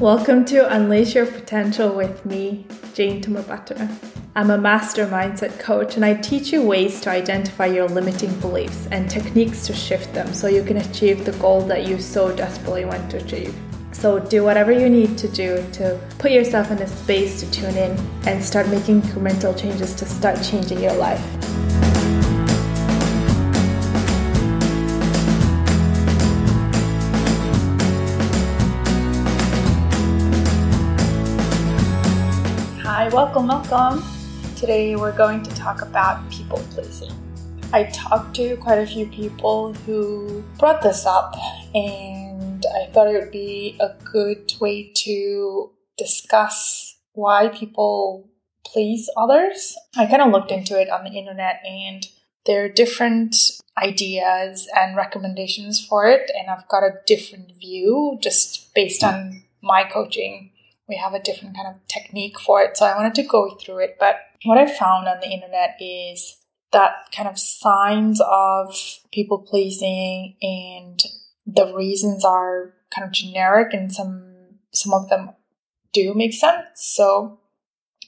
Welcome to Unleash Your Potential with me, Jane Tumabata. I'm a master mindset coach and I teach you ways to identify your limiting beliefs and techniques to shift them so you can achieve the goal that you so desperately want to achieve. So, do whatever you need to do to put yourself in a space to tune in and start making incremental changes to start changing your life. Welcome, welcome. Today we're going to talk about people pleasing. I talked to quite a few people who brought this up, and I thought it would be a good way to discuss why people please others. I kind of looked into it on the internet, and there are different ideas and recommendations for it, and I've got a different view just based on my coaching we have a different kind of technique for it. So I wanted to go through it. But what I found on the internet is that kind of signs of people pleasing and the reasons are kind of generic and some some of them do make sense. So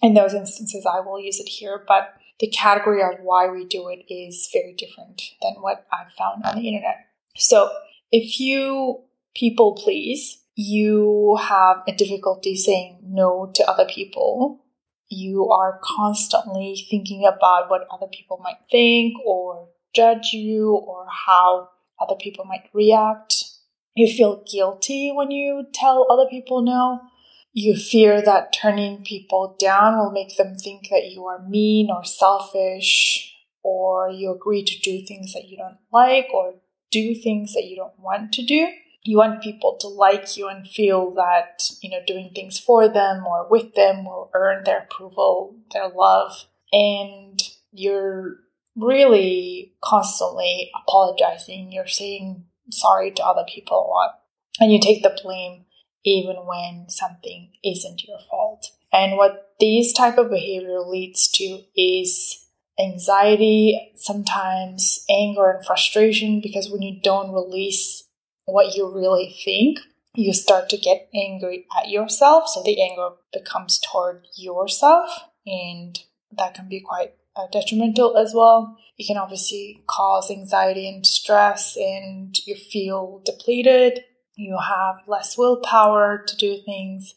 in those instances I will use it here, but the category of why we do it is very different than what I've found on the internet. So if you people please, you have a difficulty saying no to other people. You are constantly thinking about what other people might think or judge you or how other people might react. You feel guilty when you tell other people no. You fear that turning people down will make them think that you are mean or selfish, or you agree to do things that you don't like or do things that you don't want to do you want people to like you and feel that you know doing things for them or with them will earn their approval their love. And you're really constantly apologizing. You're saying sorry to other people a lot. And you take the blame even when something isn't your fault. And what these type of behavior leads to is anxiety sometimes anger and frustration because when you don't release what you really think, you start to get angry at yourself. So the anger becomes toward yourself, and that can be quite uh, detrimental as well. It can obviously cause anxiety and stress, and you feel depleted. You have less willpower to do things.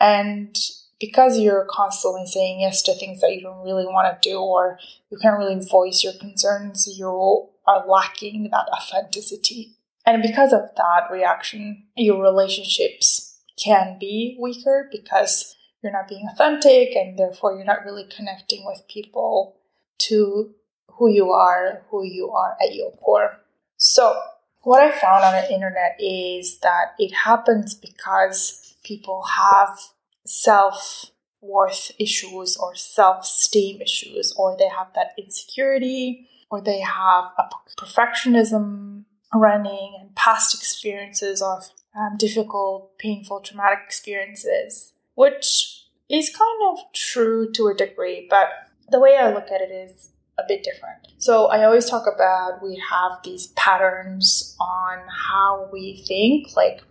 And because you're constantly saying yes to things that you don't really want to do, or you can't really voice your concerns, you are lacking that authenticity and because of that reaction, your relationships can be weaker because you're not being authentic and therefore you're not really connecting with people to who you are, who you are at your core. So, what I found on the internet is that it happens because people have self worth issues or self esteem issues, or they have that insecurity, or they have a perfectionism running and past experiences of um, difficult, painful, traumatic experiences, which is kind of true to a degree, but the way I look at it is a bit different. So I always talk about we have these patterns on how we think, like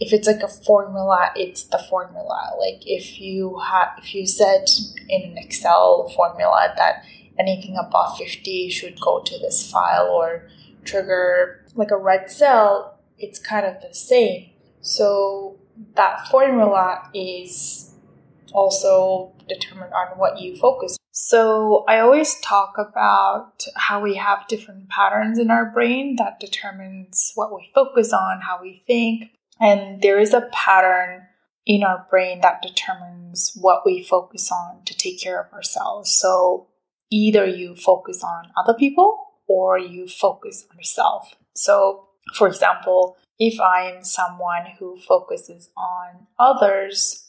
if it's like a formula, it's the formula. Like if you have if you said in an Excel formula that anything above 50 should go to this file or trigger like a red cell, it's kind of the same. So that formula is also determined on what you focus. So I always talk about how we have different patterns in our brain that determines what we focus on, how we think, and there is a pattern in our brain that determines what we focus on to take care of ourselves. So either you focus on other people or you focus on yourself. So, for example, if I am someone who focuses on others,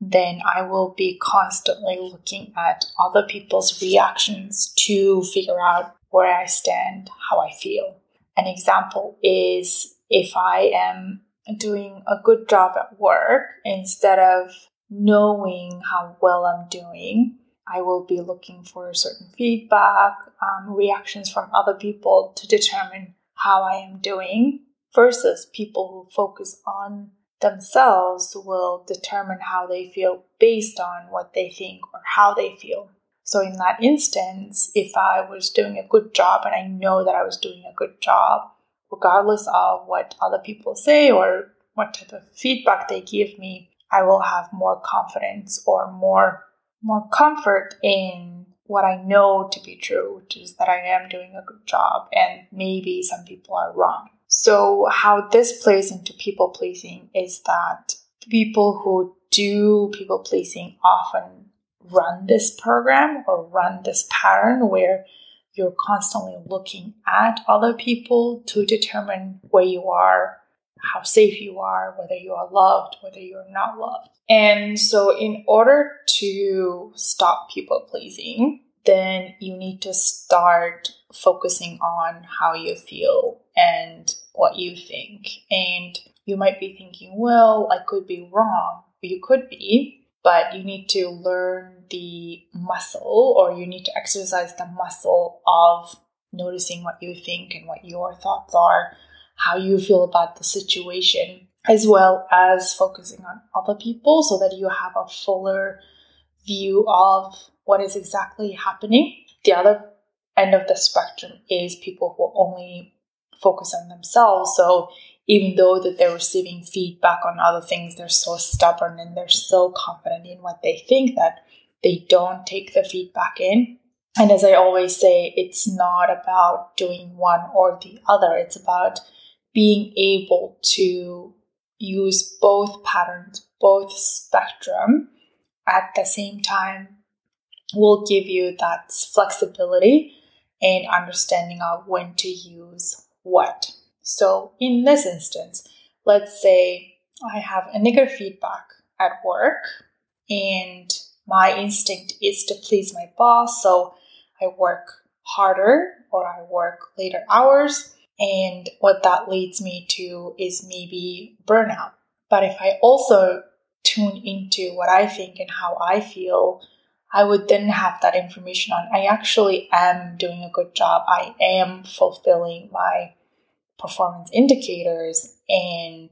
then I will be constantly looking at other people's reactions to figure out where I stand, how I feel. An example is if I am doing a good job at work, instead of knowing how well I'm doing, I will be looking for certain feedback, um, reactions from other people to determine how I am doing versus people who focus on themselves will determine how they feel based on what they think or how they feel. So, in that instance, if I was doing a good job and I know that I was doing a good job, regardless of what other people say or what type of feedback they give me, I will have more confidence or more more comfort in what I know to be true, which is that I am doing a good job and maybe some people are wrong. So, how this plays into people pleasing is that people who do people pleasing often run this program or run this pattern where you're constantly looking at other people to determine where you are, how safe you are, whether you are loved, whether you're not loved. And so, in order to stop people pleasing, then you need to start focusing on how you feel and what you think. And you might be thinking, well, I could be wrong. You could be, but you need to learn the muscle or you need to exercise the muscle of noticing what you think and what your thoughts are, how you feel about the situation, as well as focusing on other people so that you have a fuller view of what is exactly happening. The other end of the spectrum is people who only focus on themselves. So even though that they're receiving feedback on other things, they're so stubborn and they're so confident in what they think that they don't take the feedback in. And as I always say, it's not about doing one or the other. It's about being able to use both patterns, both spectrum at the same time will give you that flexibility and understanding of when to use what. So, in this instance, let's say I have a negative feedback at work and my instinct is to please my boss. So, I work harder or I work later hours. And what that leads me to is maybe burnout. But if I also tune into what I think and how I feel, I would then have that information on I actually am doing a good job. I am fulfilling my performance indicators and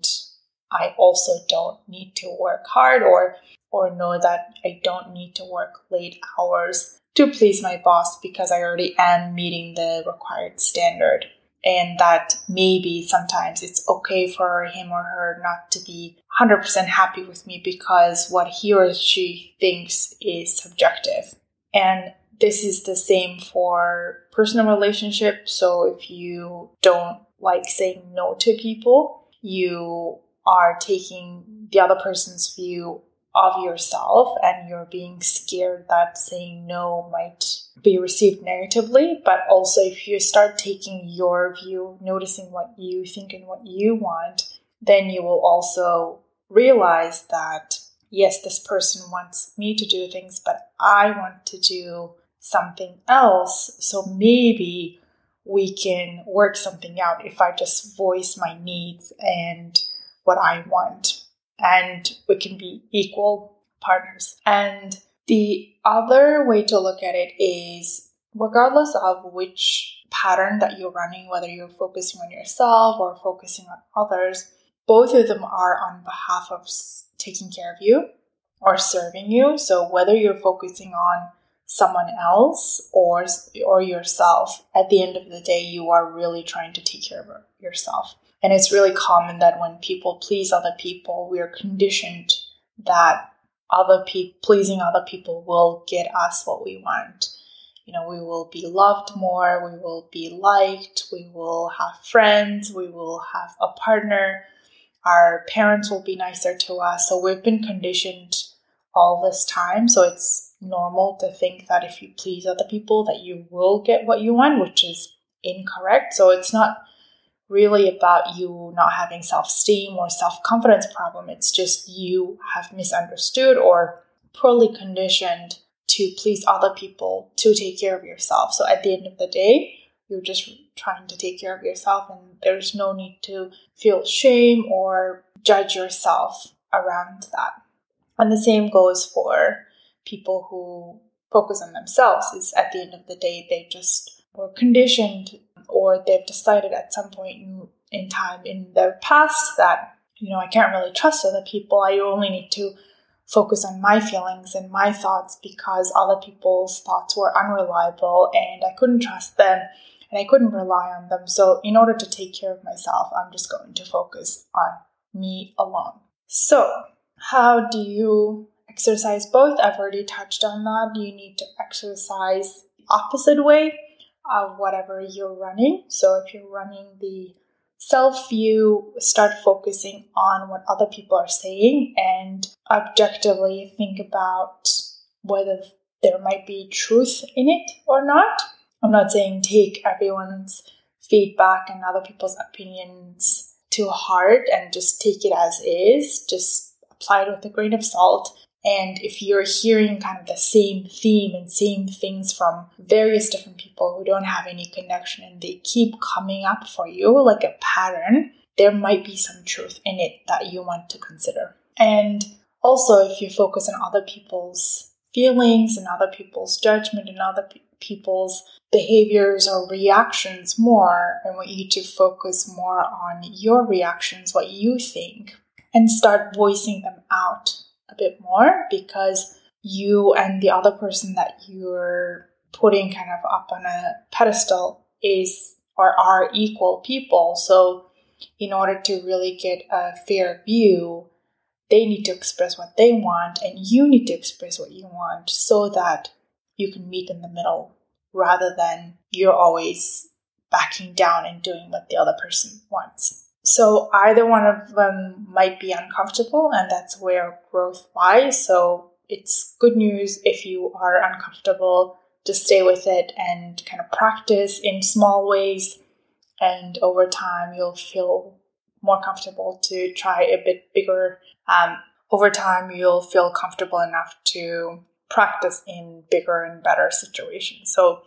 I also don't need to work hard or or know that I don't need to work late hours to please my boss because I already am meeting the required standard and that maybe sometimes it's okay for him or her not to be 100% happy with me because what he or she thinks is subjective. And this is the same for personal relationships. So if you don't like saying no to people, you are taking the other person's view of yourself and you're being scared that saying no might be received negatively. But also, if you start taking your view, noticing what you think and what you want, then you will also realize that yes, this person wants me to do things, but I want to do something else. So maybe we can work something out if I just voice my needs and what I want. And we can be equal partners. And the other way to look at it is regardless of which pattern that you're running, whether you're focusing on yourself or focusing on others, both of them are on behalf of taking care of you or serving you. So whether you're focusing on someone else or or yourself, at the end of the day, you are really trying to take care of yourself. And it's really common that when people please other people, we are conditioned that other people pleasing other people will get us what we want. You know, we will be loved more, we will be liked, we will have friends, we will have a partner, our parents will be nicer to us. So we've been conditioned all this time. So it's normal to think that if you please other people that you will get what you want, which is incorrect. So it's not really about you not having self-esteem or self-confidence problem. It's just you have misunderstood or poorly conditioned to please other people to take care of yourself. So at the end of the day, you're just trying to take care of yourself, and there's no need to feel shame or judge yourself around that. And the same goes for people who focus on themselves is at the end of the day they just were conditioned or they've decided at some point in, in time in their past that you know, I can't really trust other people. I only need to focus on my feelings and my thoughts because other people's thoughts were unreliable and I couldn't trust them and I couldn't rely on them. So, in order to take care of myself, I'm just going to focus on me alone. So, how do you exercise both? I've already touched on that. You need to exercise the opposite way of whatever you're running. So, if you're running the self view, start focusing on what other people are saying and objectively think about whether there might be truth in it or not. I'm not saying take everyone's feedback and other people's opinions to heart and just take it as is, just apply it with a grain of salt. And if you're hearing kind of the same theme and same things from various different people who don't have any connection and they keep coming up for you like a pattern, there might be some truth in it that you want to consider. And also, if you focus on other people's feelings and other people's judgment and other pe- people's behaviors or reactions more, I want you to focus more on your reactions, what you think, and start voicing them out a bit more because you and the other person that you're putting kind of up on a pedestal is or are equal people. So, in order to really get a fair view, they need to express what they want and you need to express what you want so that you can meet in the middle rather than you're always backing down and doing what the other person wants. So either one of them might be uncomfortable, and that's where growth lies. So it's good news if you are uncomfortable to stay with it and kind of practice in small ways. And over time, you'll feel more comfortable to try a bit bigger. Um, over time, you'll feel comfortable enough to practice in bigger and better situations. So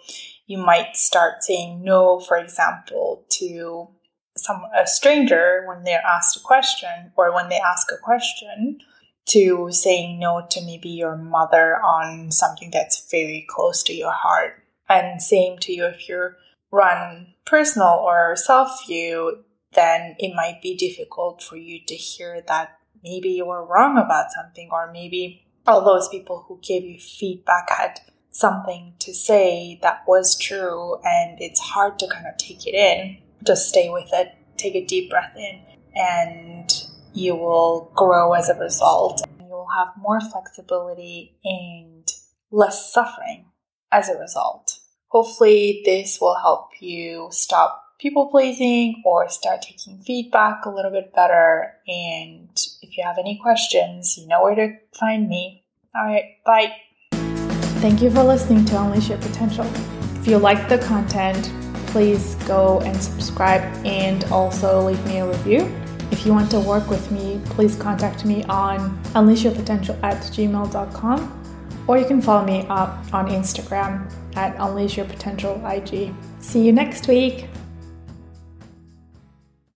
you might start saying no, for example, to some a stranger when they're asked a question or when they ask a question to saying no to maybe your mother on something that's very close to your heart. And same to you if you run personal or self view, then it might be difficult for you to hear that maybe you were wrong about something, or maybe all those people who gave you feedback had something to say that was true, and it's hard to kind of take it in just stay with it, take a deep breath in, and you will grow as a result. You will have more flexibility and less suffering as a result. Hopefully, this will help you stop people pleasing or start taking feedback a little bit better. And if you have any questions, you know where to find me. All right, bye. Thank you for listening to Unleash Your Potential. If you like the content, please go and subscribe and also leave me a review. If you want to work with me, please contact me on unleashyourpotential at gmail.com or you can follow me up on Instagram at unleashyourpotentialig. See you next week.